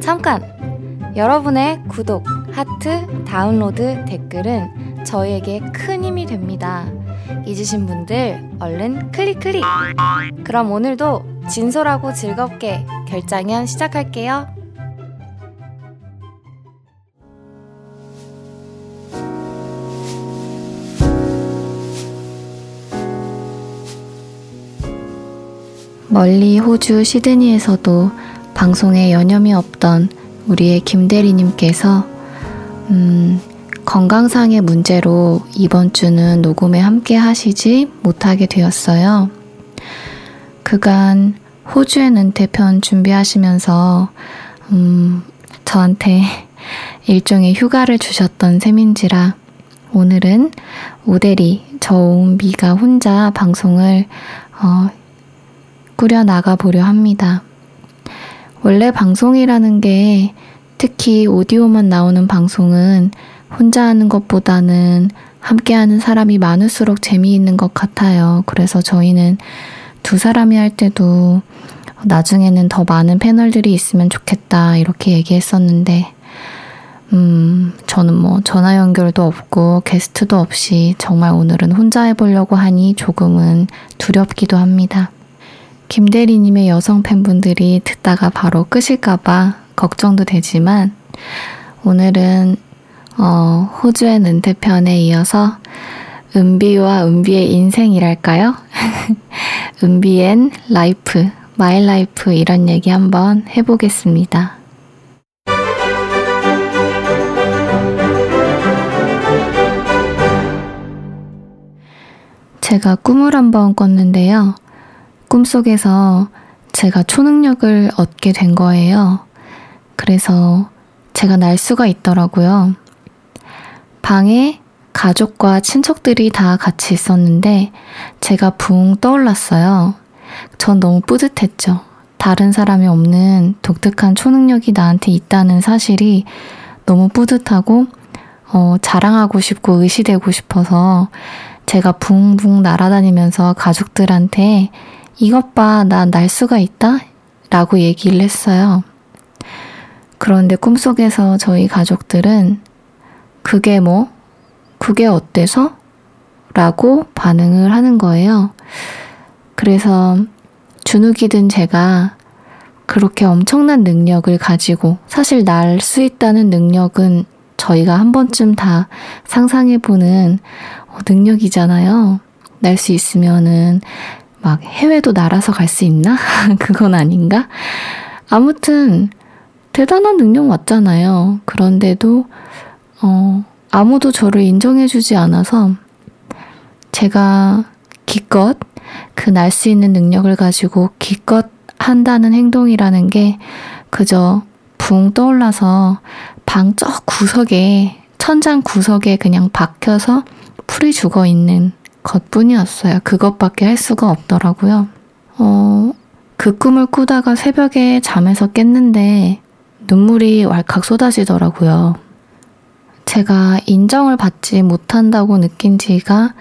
잠깐! 여러분의 구독, 하트, 다운로드, 댓글은 저희에게 큰 힘이 됩니다. 잊으신 분들 얼른 클릭 클릭! 그럼 오늘도 진솔하고 즐겁게 결장현 시작할게요. 멀리 호주 시드니에서도 방송에 여념이 없던 우리의 김대리님께서 음, 건강상의 문제로 이번 주는 녹음에 함께 하시지 못하게 되었어요. 그간 호주의 은퇴편 준비하시면서 음, 저한테 일종의 휴가를 주셨던 셈인지라 오늘은 오대리 저온비가 혼자 방송을 어, 꾸려 나가 보려 합니다. 원래 방송이라는 게 특히 오디오만 나오는 방송은 혼자 하는 것보다는 함께 하는 사람이 많을수록 재미있는 것 같아요. 그래서 저희는 두 사람이 할 때도 나중에는 더 많은 패널들이 있으면 좋겠다 이렇게 얘기했었는데 음, 저는 뭐 전화 연결도 없고 게스트도 없이 정말 오늘은 혼자 해보려고 하니 조금은 두렵기도 합니다. 김대리님의 여성 팬분들이 듣다가 바로 끄실까봐 걱정도 되지만 오늘은 어, 호주의 은퇴편에 이어서 은비와 은비의 인생이랄까요? 은비 and life, my life 이런 얘기 한번 해보겠습니다. 제가 꿈을 한번 꿨는데요. 꿈속에서 제가 초능력을 얻게 된 거예요. 그래서 제가 날 수가 있더라고요. 방에 가족과 친척들이 다 같이 있었는데 제가 붕 떠올랐어요. 전 너무 뿌듯했죠. 다른 사람이 없는 독특한 초능력이 나한테 있다는 사실이 너무 뿌듯하고 어, 자랑하고 싶고 의시되고 싶어서 제가 붕붕 날아다니면서 가족들한테 이것 봐, 나 날 수가 있다? 라고 얘기를 했어요. 그런데 꿈속에서 저희 가족들은 그게 뭐? 그게 어때서? 라고 반응을 하는 거예요. 그래서 주눅이 든 제가 그렇게 엄청난 능력을 가지고 사실 날 수 있다는 능력은 저희가 한 번쯤 다 상상해보는 능력이잖아요. 날 수 있으면은 막 해외도 날아서 갈 수 있나? 그건 아닌가? 아무튼 대단한 능력 맞잖아요. 그런데도 어, 아무도 저를 인정해주지 않아서 제가 기껏 그 날 수 있는 능력을 가지고 기껏 한다는 행동이라는 게 그저 붕 떠올라서 방저 구석에 천장 구석에 그냥 박혀서 풀이 죽어 있는 것뿐이었어요. 그것밖에 할 수가 없더라고요. 어, 그 꿈을 꾸다가 새벽에 잠에서 깼는데 눈물이 왈칵 쏟아지더라고요. 제가 인정을 받지 못한다고 느낀 지가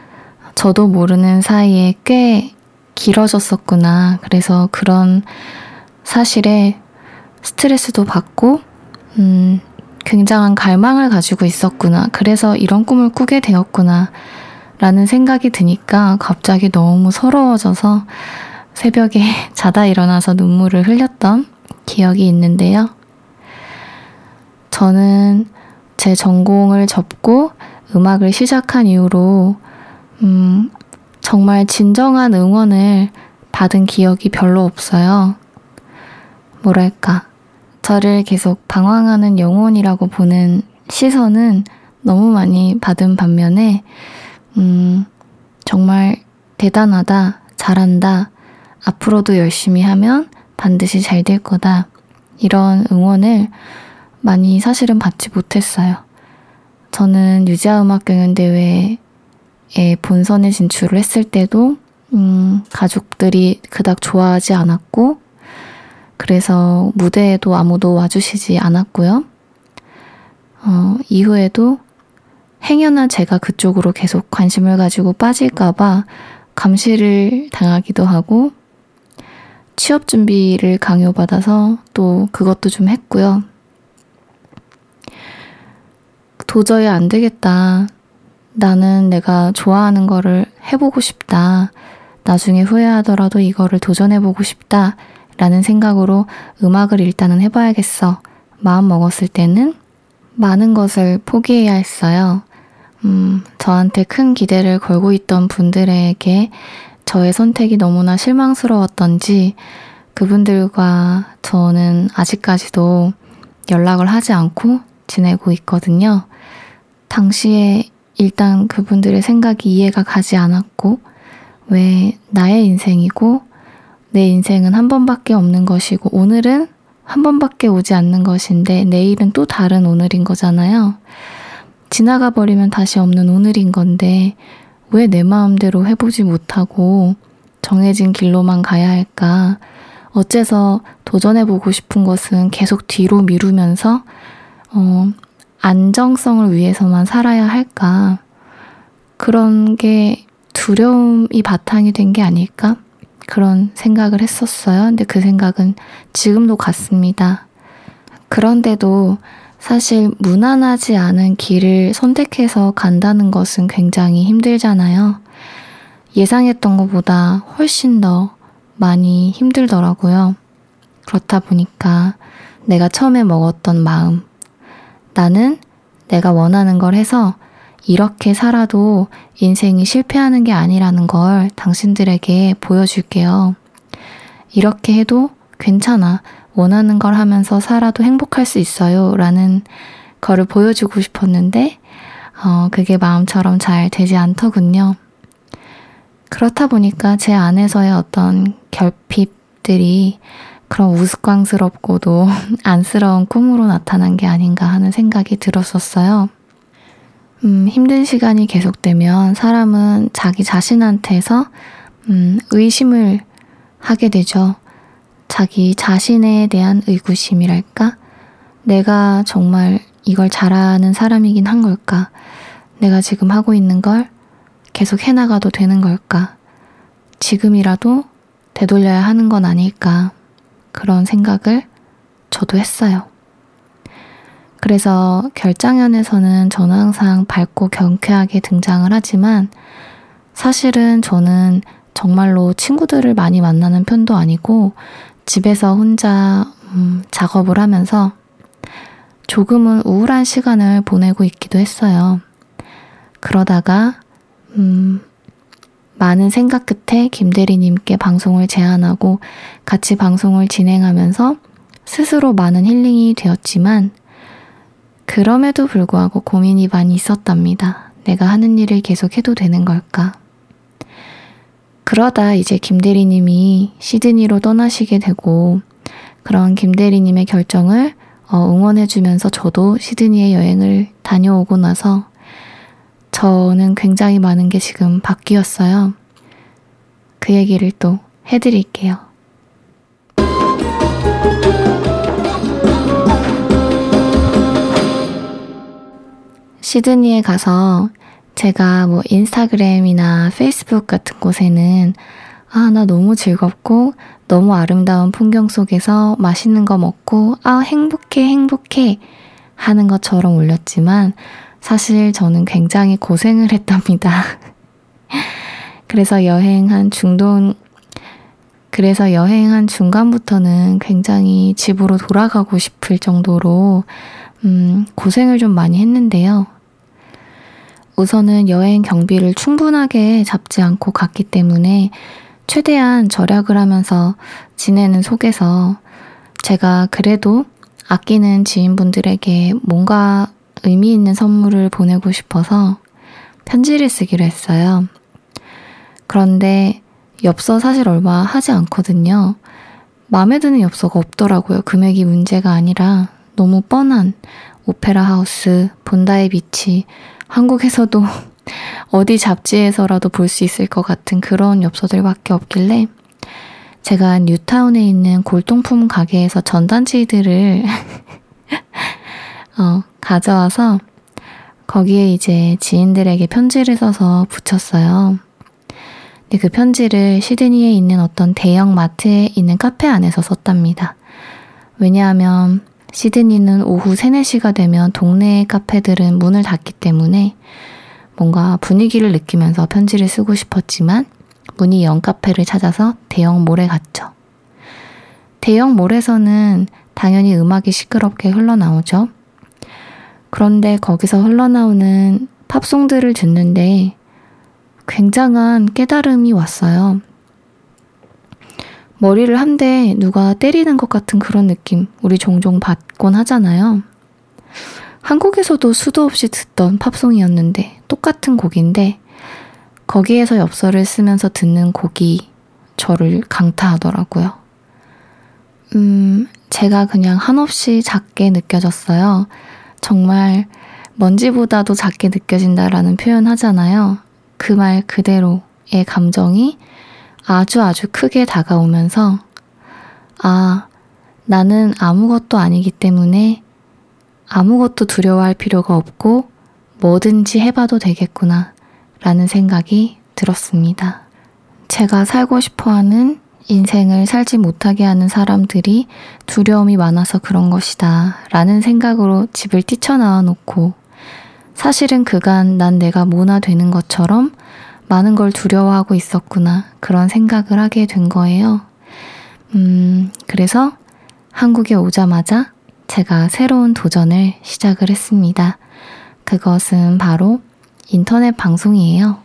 저도 모르는 사이에 꽤 길어졌었구나. 그래서 그런 사실에 스트레스도 받고, 음, 굉장한 갈망을 가지고 있었구나. 그래서 이런 꿈을 꾸게 되었구나. 라는 생각이 드니까 갑자기 너무 서러워져서 새벽에 자다 일어나서 눈물을 흘렸던 기억이 있는데요. 저는 제 전공을 접고 음악을 시작한 이후로, 음, 정말 진정한 응원을 받은 기억이 별로 없어요. 뭐랄까, 저를 계속 방황하는 영혼이라고 보는 시선은 너무 많이 받은 반면에, 음, 정말 대단하다, 잘한다, 앞으로도 열심히 하면 반드시 잘 될 거다. 이런 응원을 많이 사실은 받지 못했어요. 저는 유지아음악경연대회에 본선에 진출을 했을 때도, 음, 가족들이 그닥 좋아하지 않았고, 그래서 무대에도 아무도 와주시지 않았고요. 어, 이후에도 행여나 제가 그쪽으로 계속 관심을 가지고 빠질까봐 감시를 당하기도 하고 취업 준비를 강요받아서 또 그것도 좀 했고요. 도저히 안 되겠다. 나는 내가 좋아하는 거를 해보고 싶다. 나중에 후회하더라도 이거를 도전해보고 싶다. 라는 생각으로 음악을 일단은 해봐야겠어. 마음 먹었을 때는 많은 것을 포기해야 했어요. 음, 저한테 큰 기대를 걸고 있던 분들에게 저의 선택이 너무나 실망스러웠던지 그분들과 저는 아직까지도 연락을 하지 않고 지내고 있거든요. 당시에 일단 그분들의 생각이 이해가 가지 않았고, 왜 나의 인생이고, 내 인생은 한 번밖에 없는 것이고, 오늘은 한 번밖에 오지 않는 것인데, 내일은 또 다른 오늘인 거잖아요. 지나가 버리면 다시 없는 오늘인 건데, 왜 내 마음대로 해보지 못하고, 정해진 길로만 가야 할까? 어째서 도전해보고 싶은 것은 계속 뒤로 미루면서, 어, 안정성을 위해서만 살아야 할까? 그런 게 두려움이 바탕이 된 게 아닐까? 그런 생각을 했었어요. 근데 그 생각은 지금도 같습니다. 그런데도 사실 무난하지 않은 길을 선택해서 간다는 것은 굉장히 힘들잖아요. 예상했던 것보다 훨씬 더 많이 힘들더라고요. 그렇다 보니까 내가 처음에 먹었던 마음, 나는 내가 원하는 걸 해서 이렇게 살아도 인생이 실패하는 게 아니라는 걸 당신들에게 보여줄게요. 이렇게 해도 괜찮아. 원하는 걸 하면서 살아도 행복할 수 있어요. 라는 거를 보여주고 싶었는데, 어, 그게 마음처럼 잘 되지 않더군요. 그렇다 보니까 제 안에서의 어떤 결핍들이 그런 우스꽝스럽고도 안쓰러운 꿈으로 나타난 게 아닌가 하는 생각이 들었었어요. 음, 힘든 시간이 계속되면 사람은 자기 자신한테서 음, 의심을 하게 되죠. 자기 자신에 대한 의구심이랄까? 내가 정말 이걸 잘하는 사람이긴 한 걸까? 내가 지금 하고 있는 걸 계속 해나가도 되는 걸까? 지금이라도 되돌려야 하는 건 아닐까? 그런 생각을 저도 했어요. 그래서 결장연에서는 저는 항상 밝고 경쾌하게 등장을 하지만 사실은 저는 정말로 친구들을 많이 만나는 편도 아니고 집에서 혼자 음, 작업을 하면서 조금은 우울한 시간을 보내고 있기도 했어요. 그러다가 음, 많은 생각 끝에 김대리님께 방송을 제안하고 같이 방송을 진행하면서 스스로 많은 힐링이 되었지만 그럼에도 불구하고 고민이 많이 있었답니다. 내가 하는 일을 계속 해도 되는 걸까? 그러다 이제 김대리님이 시드니로 떠나시게 되고 그런 김대리님의 결정을 어, 응원해주면서 저도 시드니에 여행을 다녀오고 나서 저는 굉장히 많은 게 지금 바뀌었어요. 그 얘기를 또 해드릴게요. 시드니에 가서 제가 뭐 인스타그램이나 페이스북 같은 곳에는 아, 나 너무 즐겁고 너무 아름다운 풍경 속에서 맛있는 거 먹고 아, 행복해, 행복해 하는 것처럼 올렸지만 사실 저는 굉장히 고생을 했답니다. 그래서 여행한 중동, 그래서 여행한 중간부터는 굉장히 집으로 돌아가고 싶을 정도로, 음, 고생을 좀 많이 했는데요. 우선은 여행 경비를 충분하게 잡지 않고 갔기 때문에 최대한 절약을 하면서 지내는 속에서 제가 그래도 아끼는 지인분들에게 뭔가 의미 있는 선물을 보내고 싶어서 편지를 쓰기로 했어요. 그런데 엽서 사실 얼마 하지 않거든요. 마음에 드는 엽서가 없더라고요. 금액이 문제가 아니라 너무 뻔한 오페라 하우스, 본다의 비치, 한국에서도 어디 잡지에서라도 볼 수 있을 것 같은 그런 엽서들밖에 없길래 제가 뉴타운에 있는 골동품 가게에서 전단지들을 어, 가져와서 거기에 이제 지인들에게 편지를 써서 붙였어요. 근데 그 편지를 시드니에 있는 어떤 대형 마트에 있는 카페 안에서 썼답니다. 왜냐하면 시드니는 오후 3, 4시가 되면 동네 카페들은 문을 닫기 때문에 뭔가 분위기를 느끼면서 편지를 쓰고 싶었지만 문이 연 카페를 찾아서 대형 몰에 갔죠. 대형 몰에서는 당연히 음악이 시끄럽게 흘러나오죠. 그런데 거기서 흘러나오는 팝송들을 듣는데 굉장한 깨달음이 왔어요. 머리를 한 대 누가 때리는 것 같은 그런 느낌 우리 종종 받곤 하잖아요. 한국에서도 수도 없이 듣던 팝송이었는데 똑같은 곡인데 거기에서 엽서를 쓰면서 듣는 곡이 저를 강타하더라고요. 음, 제가 그냥 한없이 작게 느껴졌어요. 정말 먼지보다도 작게 느껴진다라는 표현 하잖아요. 그 말 그대로의 감정이 아주 아주 크게 다가오면서, 아, 나는 아무것도 아니기 때문에 아무것도 두려워할 필요가 없고 뭐든지 해봐도 되겠구나 라는 생각이 들었습니다. 제가 살고 싶어 하는 인생을 살지 못하게 하는 사람들이 두려움이 많아서 그런 것이다 라는 생각으로 집을 뛰쳐나와 놓고 사실은 그간 난 내가 모나 되는 것처럼 많은 걸 두려워하고 있었구나. 그런 생각을 하게 된 거예요. 음, 그래서 한국에 오자마자 제가 새로운 도전을 시작을 했습니다. 그것은 바로 인터넷 방송이에요.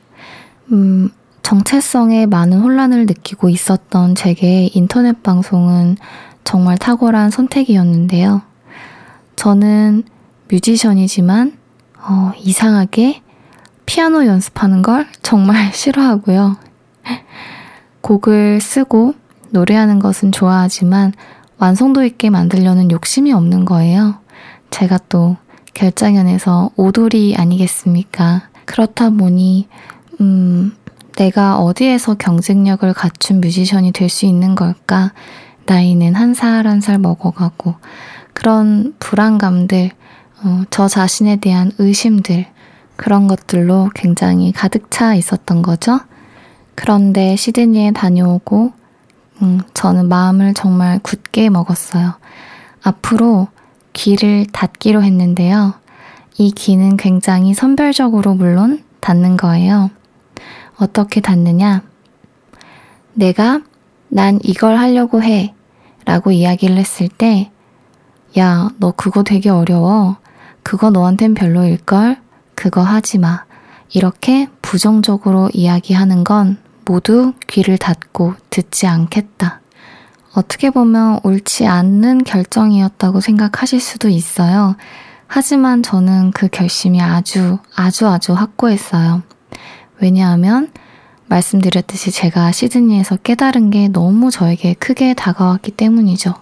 음, 정체성에 많은 혼란을 느끼고 있었던 제게 인터넷 방송은 정말 탁월한 선택이었는데요. 저는 뮤지션이지만, 어, 이상하게 피아노 연습하는 걸 정말 싫어하고요. 곡을 쓰고 노래하는 것은 좋아하지만 완성도 있게 만들려는 욕심이 없는 거예요. 제가 또 결장연에서 오돌이 아니겠습니까? 그렇다 보니, 음, 내가 어디에서 경쟁력을 갖춘 뮤지션이 될 수 있는 걸까? 나이는 한 살 한살 먹어가고, 그런 불안감들, 어, 저 자신에 대한 의심들, 그런 것들로 굉장히 가득 차 있었던 거죠. 그런데 시드니에 다녀오고, 음, 저는 마음을 정말 굳게 먹었어요. 앞으로 귀를 닫기로 했는데요. 이 귀는 굉장히 선별적으로 물론 닫는 거예요. 어떻게 닫느냐? 내가 난 이걸 하려고 해 라고 이야기를 했을 때, 야, 너 그거 되게 어려워. 그거 너한텐 별로일걸? 그거 하지 마. 이렇게 부정적으로 이야기하는 건 모두 귀를 닫고 듣지 않겠다. 어떻게 보면 옳지 않는 결정이었다고 생각하실 수도 있어요. 하지만 저는 그 결심이 아주, 아주, 아주 확고했어요. 왜냐하면, 말씀드렸듯이 제가 시드니에서 깨달은 게 너무 저에게 크게 다가왔기 때문이죠.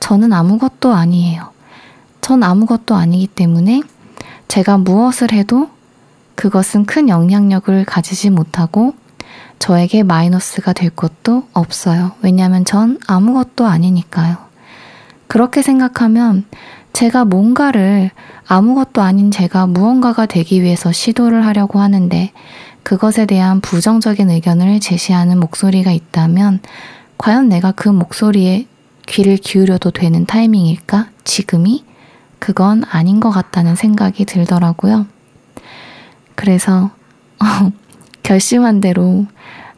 저는 아무것도 아니에요. 전 아무것도 아니기 때문에 제가 무엇을 해도 그것은 큰 영향력을 가지지 못하고 저에게 마이너스가 될 것도 없어요. 왜냐하면 전 아무것도 아니니까요. 그렇게 생각하면 제가 뭔가를 아무것도 아닌 제가 무언가가 되기 위해서 시도를 하려고 하는데 그것에 대한 부정적인 의견을 제시하는 목소리가 있다면 과연 내가 그 목소리에 귀를 기울여도 되는 타이밍일까? 지금이? 그건 아닌 것 같다는 생각이 들더라고요. 그래서 결심한 대로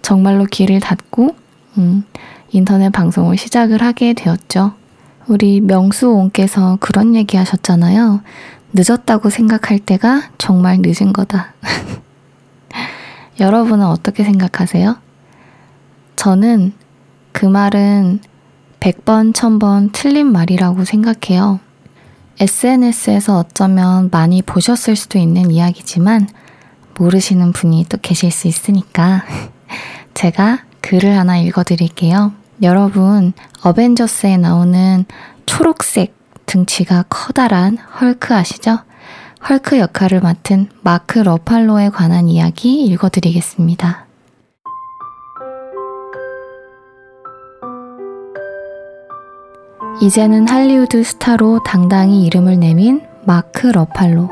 정말로 귀를 닫고 음, 인터넷 방송을 시작을 하게 되었죠. 우리 명수옹께서 그런 얘기 하셨잖아요. 늦었다고 생각할 때가 정말 늦은 거다. 여러분은 어떻게 생각하세요? 저는 그 말은 100번, 1000번 틀린 말이라고 생각해요. SNS에서 어쩌면 많이 보셨을 수도 있는 이야기지만 모르시는 분이 또 계실 수 있으니까 제가 글을 하나 읽어드릴게요. 여러분, 어벤져스에 나오는 초록색 덩치가 커다란 헐크 아시죠? 헐크 역할을 맡은 마크 러팔로에 관한 이야기 읽어드리겠습니다. 이제는 할리우드 스타로 당당히 이름을 내민 마크 러팔로.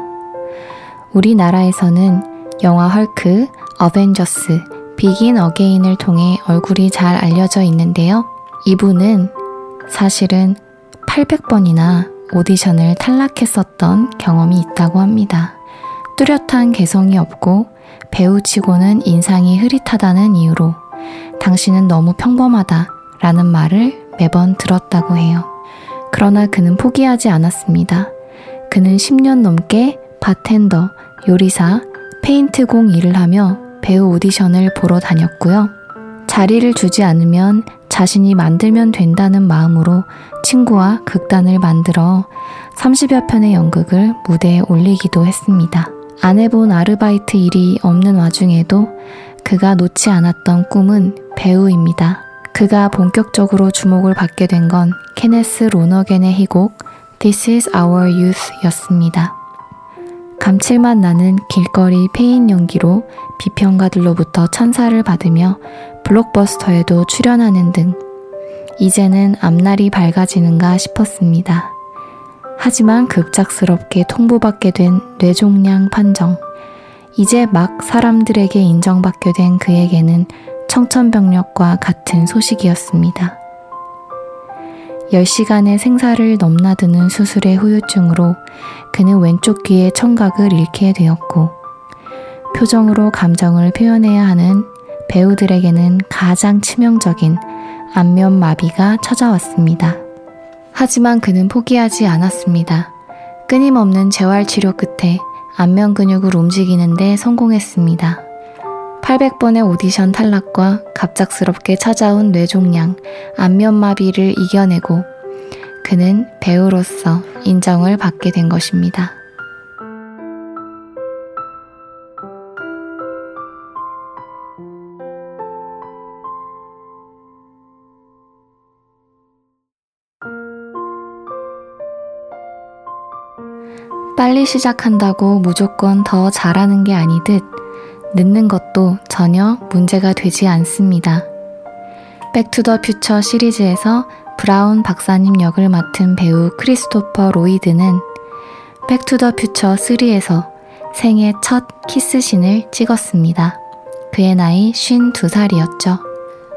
우리나라에서는 영화 헐크, 어벤져스, 비긴 어게인을 통해 얼굴이 잘 알려져 있는데요. 이분은 사실은 800번이나 오디션을 탈락했었던 경험이 있다고 합니다. 뚜렷한 개성이 없고 배우치고는 인상이 흐릿하다는 이유로 당신은 너무 평범하다 라는 말을 매번 들었다고 해요. 그러나 그는 포기하지 않았습니다. 그는 10년 넘게 바텐더, 요리사, 페인트공 일을 하며 배우 오디션을 보러 다녔고요. 자리를 주지 않으면 자신이 만들면 된다는 마음으로 친구와 극단을 만들어 30여 편의 연극을 무대에 올리기도 했습니다. 안 해본 아르바이트 일이 없는 와중에도 그가 놓지 않았던 꿈은 배우입니다. 그가 본격적으로 주목을 받게 된 건 케네스 로너겐의 희곡 This is Our Youth 였습니다. 감칠맛 나는 길거리 폐인 연기로 비평가들로부터 찬사를 받으며 블록버스터에도 출연하는 등 이제는 앞날이 밝아지는가 싶었습니다. 하지만 급작스럽게 통보받게 된 뇌종양 판정. 이제 막 사람들에게 인정받게 된 그에게는 청천벽력과 같은 소식이었습니다. 10시간의 생사를 넘나드는 수술의 후유증으로 그는 왼쪽 귀의 청각을 잃게 되었고, 표정으로 감정을 표현해야 하는 배우들에게는 가장 치명적인 안면 마비가 찾아왔습니다. 하지만 그는 포기하지 않았습니다. 끊임없는 재활치료 끝에 안면 근육을 움직이는데 성공했습니다. 800번의 오디션 탈락과 갑작스럽게 찾아온 뇌종양, 안면마비를 이겨내고 그는 배우로서 인정을 받게 된 것입니다. 빨리 시작한다고 무조건 더 잘하는 게 아니듯 늦는 것도 전혀 문제가 되지 않습니다. Back to the Future 시리즈에서 브라운 박사님 역을 맡은 배우 크리스토퍼 로이드는 Back to the Future 3에서 생애 첫 키스신을 찍었습니다. 그의 나이 52살이었죠.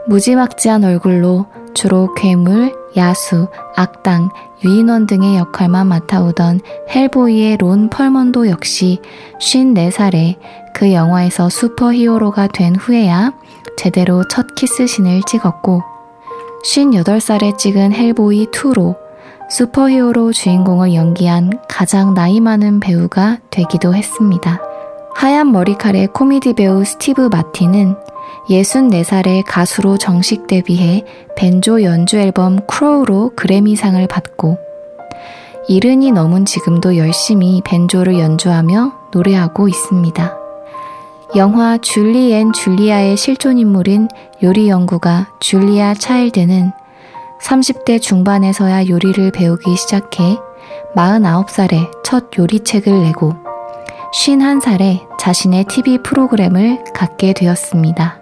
무지막지한 얼굴로 주로 괴물, 야수, 악당, 유인원 등의 역할만 맡아오던 헬보이의 론 펄먼도 역시 54살에 그 영화에서 슈퍼 히어로가 된 후에야 제대로 첫 키스신을 찍었고 58살에 찍은 헬보이 2로 슈퍼 히어로 주인공을 연기한 가장 나이 많은 배우가 되기도 했습니다. 하얀 머리칼의 코미디 배우 스티브 마틴은 64살의 가수로 정식 데뷔해 밴조 연주 앨범 크로우로 그래미상을 받고 일흔이 넘은 지금도 열심히 밴조를 연주하며 노래하고 있습니다. 영화 줄리 앤 줄리아의 실존 인물인 요리 연구가 줄리아 차일드는 30대 중반에서야 요리를 배우기 시작해 49살에 첫 요리책을 내고 51살에 자신의 TV 프로그램을 갖게 되었습니다.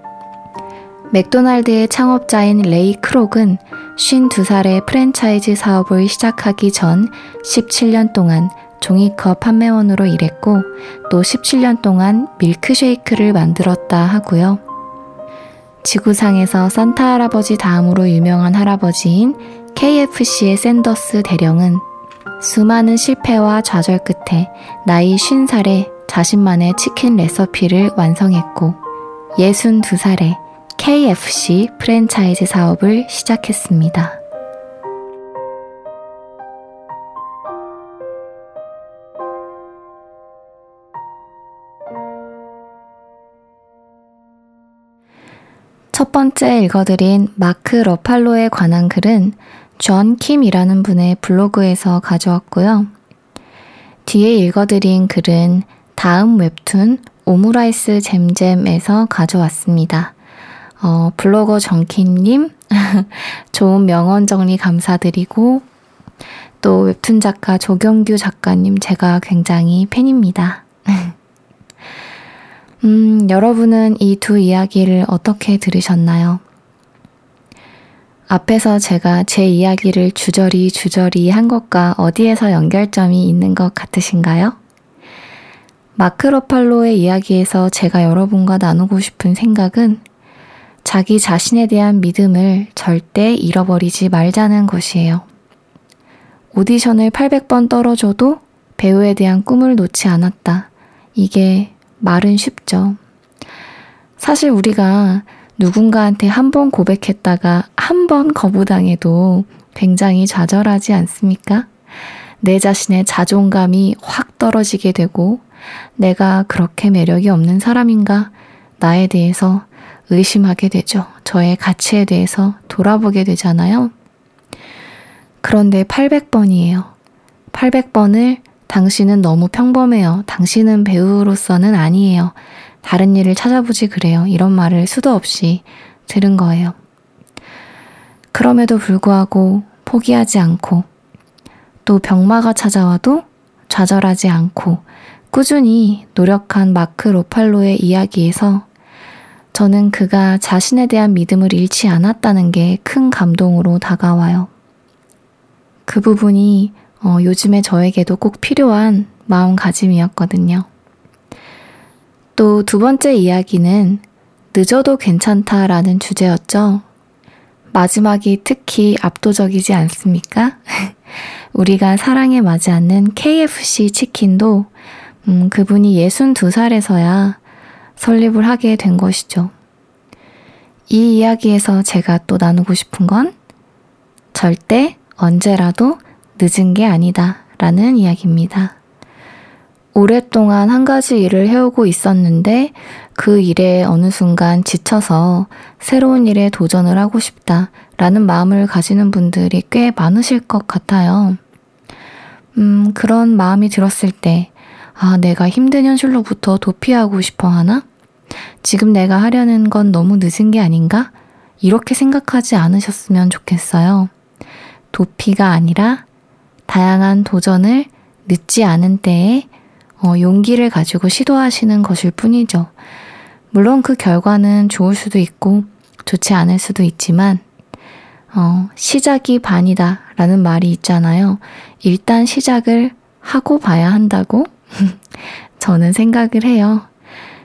맥도날드의 창업자인 레이 크록은 52살에 프랜차이즈 사업을 시작하기 전 17년 동안 종이컵 판매원으로 일했고 또 17년 동안 밀크쉐이크를 만들었다 하고요. 지구상에서 산타 할아버지 다음으로 유명한 할아버지인 KFC의 샌더스 대령은 수많은 실패와 좌절 끝에 나이 50살에 자신만의 치킨 레시피를 완성했고 62살에 KFC 프랜차이즈 사업을 시작했습니다. 첫 번째 읽어드린 마크 러팔로에 관한 글은 존 킴이라는 분의 블로그에서 가져왔고요. 뒤에 읽어드린 글은 다음 웹툰 오므라이스 잼잼에서 가져왔습니다. 어, 블로거 존 킴님, 좋은 명언 정리 감사드리고, 또 웹툰 작가 조경규 작가님 제가 굉장히 팬입니다. 음, 여러분은 이 두 이야기를 어떻게 들으셨나요? 앞에서 제가 제 이야기를 주저리 주저리 한 것과 어디에서 연결점이 있는 것 같으신가요? 마크로팔로의 이야기에서 제가 여러분과 나누고 싶은 생각은 자기 자신에 대한 믿음을 절대 잃어버리지 말자는 것이에요. 오디션을 800번 떨어져도 배우에 대한 꿈을 놓지 않았다. 이게 말은 쉽죠. 사실 우리가 누군가한테 한 번 고백했다가 한 번 거부당해도 굉장히 좌절하지 않습니까? 내 자신의 자존감이 확 떨어지게 되고 내가 그렇게 매력이 없는 사람인가? 나에 대해서 의심하게 되죠. 저의 가치에 대해서 돌아보게 되잖아요. 그런데 800번이에요. 800번을 당신은 너무 평범해요. 당신은 배우로서는 아니에요. 다른 일을 찾아보지 그래요. 이런 말을 수도 없이 들은 거예요. 그럼에도 불구하고 포기하지 않고 또 병마가 찾아와도 좌절하지 않고 꾸준히 노력한 마크 로팔로의 이야기에서 저는 그가 자신에 대한 믿음을 잃지 않았다는 게 큰 감동으로 다가와요. 그 부분이 어, 요즘에 저에게도 꼭 필요한 마음가짐이었거든요. 또 두 번째 이야기는 늦어도 괜찮다라는 주제였죠. 마지막이 특히 압도적이지 않습니까? 우리가 사랑에 맞지 않는 KFC 치킨도 음, 그분이 62살에서야 설립을 하게 된 것이죠. 이 이야기에서 제가 또 나누고 싶은 건 절대 언제라도 늦은 게 아니다 라는 이야기입니다. 오랫동안 한 가지 일을 해오고 있었는데 그 일에 어느 순간 지쳐서 새로운 일에 도전을 하고 싶다 라는 마음을 가지는 분들이 꽤 많으실 것 같아요. 음, 그런 마음이 들었을 때, 아, 내가 힘든 현실로부터 도피하고 싶어 하나? 지금 내가 하려는 건 너무 늦은 게 아닌가? 이렇게 생각하지 않으셨으면 좋겠어요. 도피가 아니라 다양한 도전을 늦지 않은 때에 어, 용기를 가지고 시도하시는 것일 뿐이죠. 물론 그 결과는 좋을 수도 있고 좋지 않을 수도 있지만 어, 시작이 반이다 라는 말이 있잖아요. 일단 시작을 하고 봐야 한다고 저는 생각을 해요.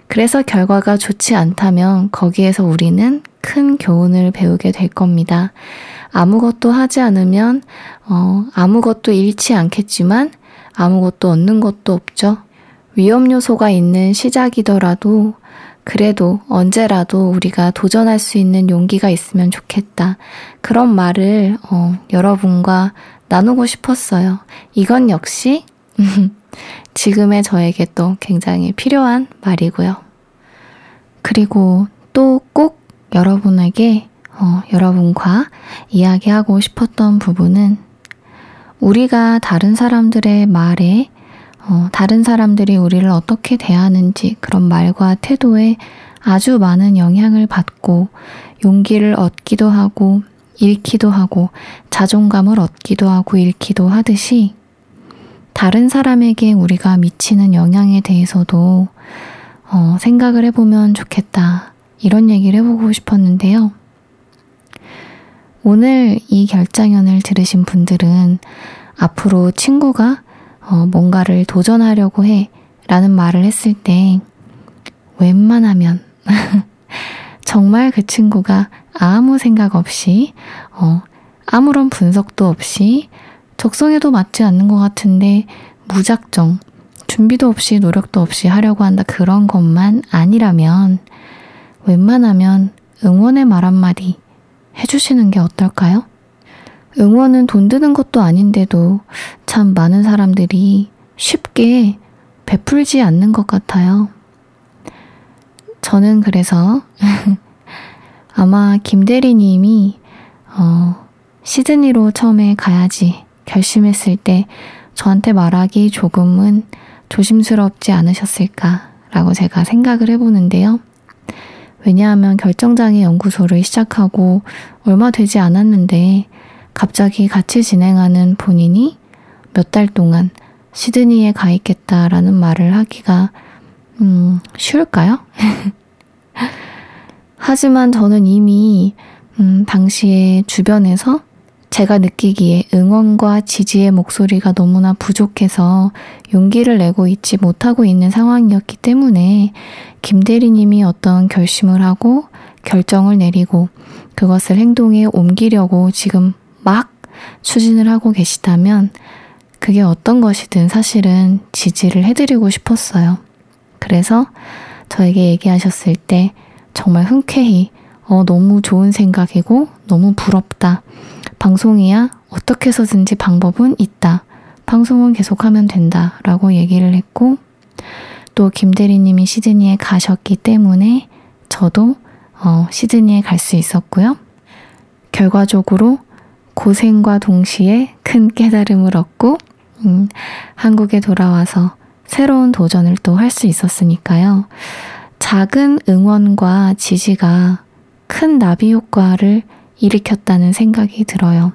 그래서 결과가 좋지 않다면 거기에서 우리는 큰 교훈을 배우게 될 겁니다. 아무것도 하지 않으면 어, 아무것도 잃지 않겠지만 아무것도 얻는 것도 없죠. 위험 요소가 있는 시작이더라도 그래도 언제라도 우리가 도전할 수 있는 용기가 있으면 좋겠다. 그런 말을 어, 여러분과 나누고 싶었어요. 이건 역시 지금의 저에게 또 굉장히 필요한 말이고요. 그리고 또 꼭 여러분에게 어, 여러분과 이야기하고 싶었던 부분은 우리가 다른 사람들의 말에 어, 다른 사람들이 우리를 어떻게 대하는지 그런 말과 태도에 아주 많은 영향을 받고 용기를 얻기도 하고 잃기도 하고 자존감을 얻기도 하고 잃기도 하듯이 다른 사람에게 우리가 미치는 영향에 대해서도 어, 생각을 해보면 좋겠다. 이런 얘기를 해보고 싶었는데요. 오늘 이 결장연을 들으신 분들은 앞으로 친구가 어, 뭔가를 도전하려고 해 라는 말을 했을 때 웬만하면 정말 그 친구가 아무 생각 없이 어, 아무런 분석도 없이 적성에도 맞지 않는 것 같은데 무작정 준비도 없이 노력도 없이 하려고 한다 그런 것만 아니라면 웬만하면 응원의 말 한마디 해주시는 게 어떨까요? 응원은 돈 드는 것도 아닌데도 참 많은 사람들이 쉽게 베풀지 않는 것 같아요. 저는 그래서 아마 김대리님이 어, 시드니로 처음에 가야지 결심했을 때 저한테 말하기 조금은 조심스럽지 않으셨을까라고 제가 생각을 해보는데요. 왜냐하면 결정장애 연구소를 시작하고 얼마 되지 않았는데 갑자기 같이 진행하는 본인이 몇 달 동안 시드니에 가 있겠다라는 말을 하기가 음, 쉬울까요? 하지만 저는 이미 음, 당시에 주변에서 제가 느끼기에 응원과 지지의 목소리가 너무나 부족해서 용기를 내고 있지 못하고 있는 상황이었기 때문에 김대리님이 어떤 결심을 하고 결정을 내리고 그것을 행동에 옮기려고 지금 막 추진을 하고 계시다면 그게 어떤 것이든 사실은 지지를 해드리고 싶었어요. 그래서 저에게 얘기하셨을 때 정말 흔쾌히 어, 너무 좋은 생각이고 너무 부럽다. 방송이야 어떻게 해서든지 방법은 있다. 방송은 계속하면 된다. 라고 얘기를 했고 또 김대리님이 시드니에 가셨기 때문에 저도 어, 시드니에 갈 수 있었고요. 결과적으로 고생과 동시에 큰 깨달음을 얻고 음, 한국에 돌아와서 새로운 도전을 또 할 수 있었으니까요. 작은 응원과 지지가 큰 나비 효과를 일으켰다는 생각이 들어요.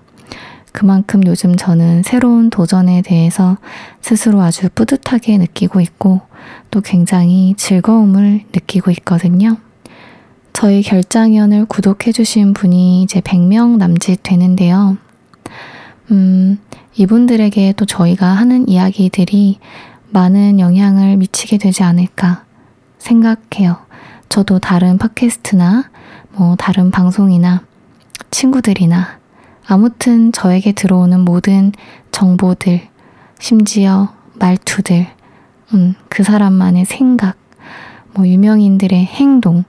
그만큼 요즘 저는 새로운 도전에 대해서 스스로 아주 뿌듯하게 느끼고 있고 또 굉장히 즐거움을 느끼고 있거든요. 저희 결장연을 구독해주신 분이 이제 100명 남짓 되는데요. 음, 이분들에게 또 저희가 하는 이야기들이 많은 영향을 미치게 되지 않을까 생각해요. 저도 다른 팟캐스트나 뭐 다른 방송이나 친구들이나 아무튼 저에게 들어오는 모든 정보들, 심지어 말투들, 음, 그 사람만의 생각, 뭐 유명인들의 행동,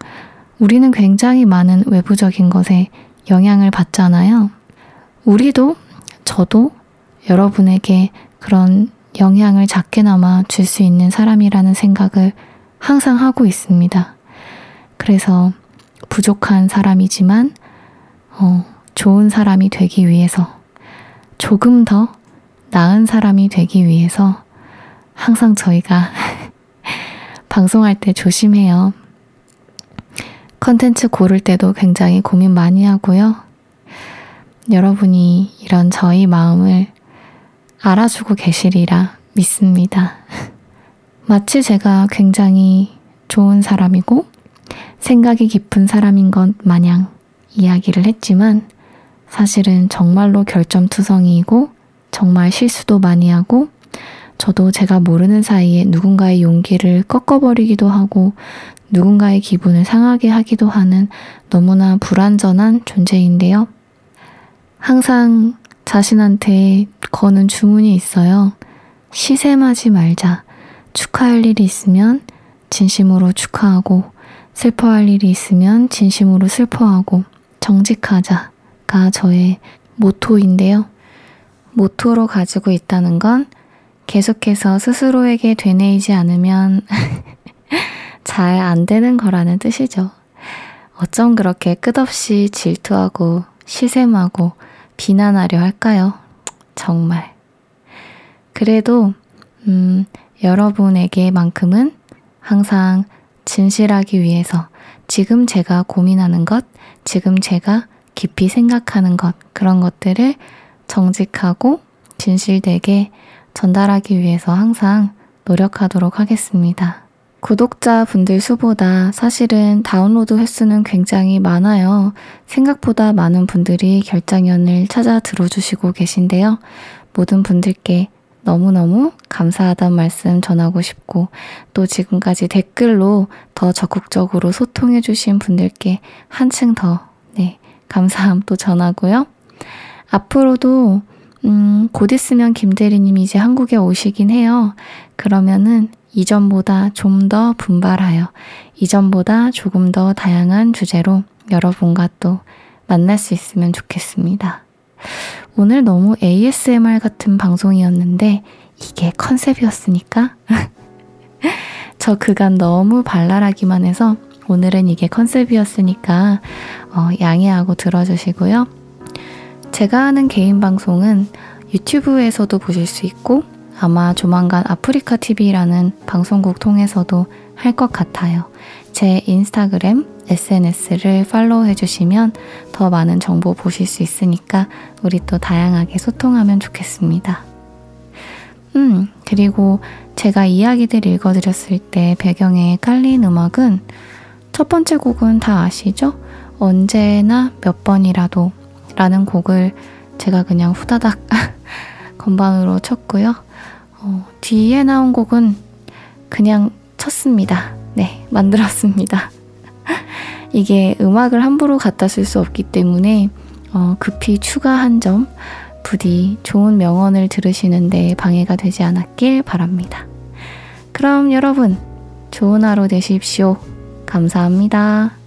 우리는 굉장히 많은 외부적인 것에 영향을 받잖아요. 우리도, 저도 여러분에게 그런 영향을 작게나마 줄 수 있는 사람이라는 생각을 항상 하고 있습니다. 그래서 부족한 사람이지만, 어, 좋은 사람이 되기 위해서, 조금 더 나은 사람이 되기 위해서 항상 저희가 방송할 때 조심해요. 컨텐츠 고를 때도 굉장히 고민 많이 하고요. 여러분이 이런 저희 마음을 알아주고 계시리라 믿습니다. 마치 제가 굉장히 좋은 사람이고 생각이 깊은 사람인 것 마냥 이야기를 했지만 사실은 정말로 결점투성이이고 정말 실수도 많이 하고 저도 제가 모르는 사이에 누군가의 용기를 꺾어버리기도 하고 누군가의 기분을 상하게 하기도 하는 너무나 불완전한 존재인데요. 항상 자신한테 거는 주문이 있어요. 시샘하지 말자. 축하할 일이 있으면 진심으로 축하하고 슬퍼할 일이 있으면 진심으로 슬퍼하고 정직하자가 저의 모토인데요. 모토로 가지고 있다는 건 계속해서 스스로에게 되뇌이지 않으면 잘 안 되는 거라는 뜻이죠. 어쩜 그렇게 끝없이 질투하고 시샘하고 비난하려 할까요? 정말. 그래도, 음, 여러분에게만큼은 항상 진실하기 위해서 지금 제가 고민하는 것, 지금 제가 깊이 생각하는 것, 그런 것들을 정직하고 진실되게 전달하기 위해서 항상 노력하도록 하겠습니다. 구독자 분들 수보다 사실은 다운로드 횟수는 굉장히 많아요. 생각보다 많은 분들이 결장연을 찾아 들어주시고 계신데요. 모든 분들께 너무너무 감사하다는 말씀 전하고 싶고, 또 지금까지 댓글로 더 적극적으로 소통해 주신 분들께 한층 더, 네, 감사함 또 전하고요. 앞으로도 음, 곧 있으면 김대리님이 이제 한국에 오시긴 해요. 그러면은 이전보다 좀 더 분발하여 이전보다 조금 더 다양한 주제로 여러분과 또 만날 수 있으면 좋겠습니다. 오늘 너무 ASMR 같은 방송이었는데 이게 컨셉이었으니까 저 그간 너무 발랄하기만 해서 오늘은 이게 컨셉이었으니까 어, 양해하고 들어주시고요. 제가 하는 개인 방송은 유튜브에서도 보실 수 있고 아마 조만간 아프리카 TV라는 방송국 통해서도 할 것 같아요. 제 인스타그램, SNS를 팔로우 해주시면 더 많은 정보 보실 수 있으니까 우리 또 다양하게 소통하면 좋겠습니다. 음, 그리고 제가 이야기들 읽어드렸을 때 배경에 깔린 음악은 첫 번째 곡은 다 아시죠? 언제나 몇 번이라도 라는 곡을 제가 그냥 후다닥 건반으로 쳤고요. 어, 뒤에 나온 곡은 그냥 쳤습니다. 네, 만들었습니다. 이게 음악을 함부로 갖다 쓸 수 없기 때문에 어, 급히 추가한 점 부디 좋은 명언을 들으시는데 방해가 되지 않았길 바랍니다. 그럼 여러분 좋은 하루 되십시오. 감사합니다.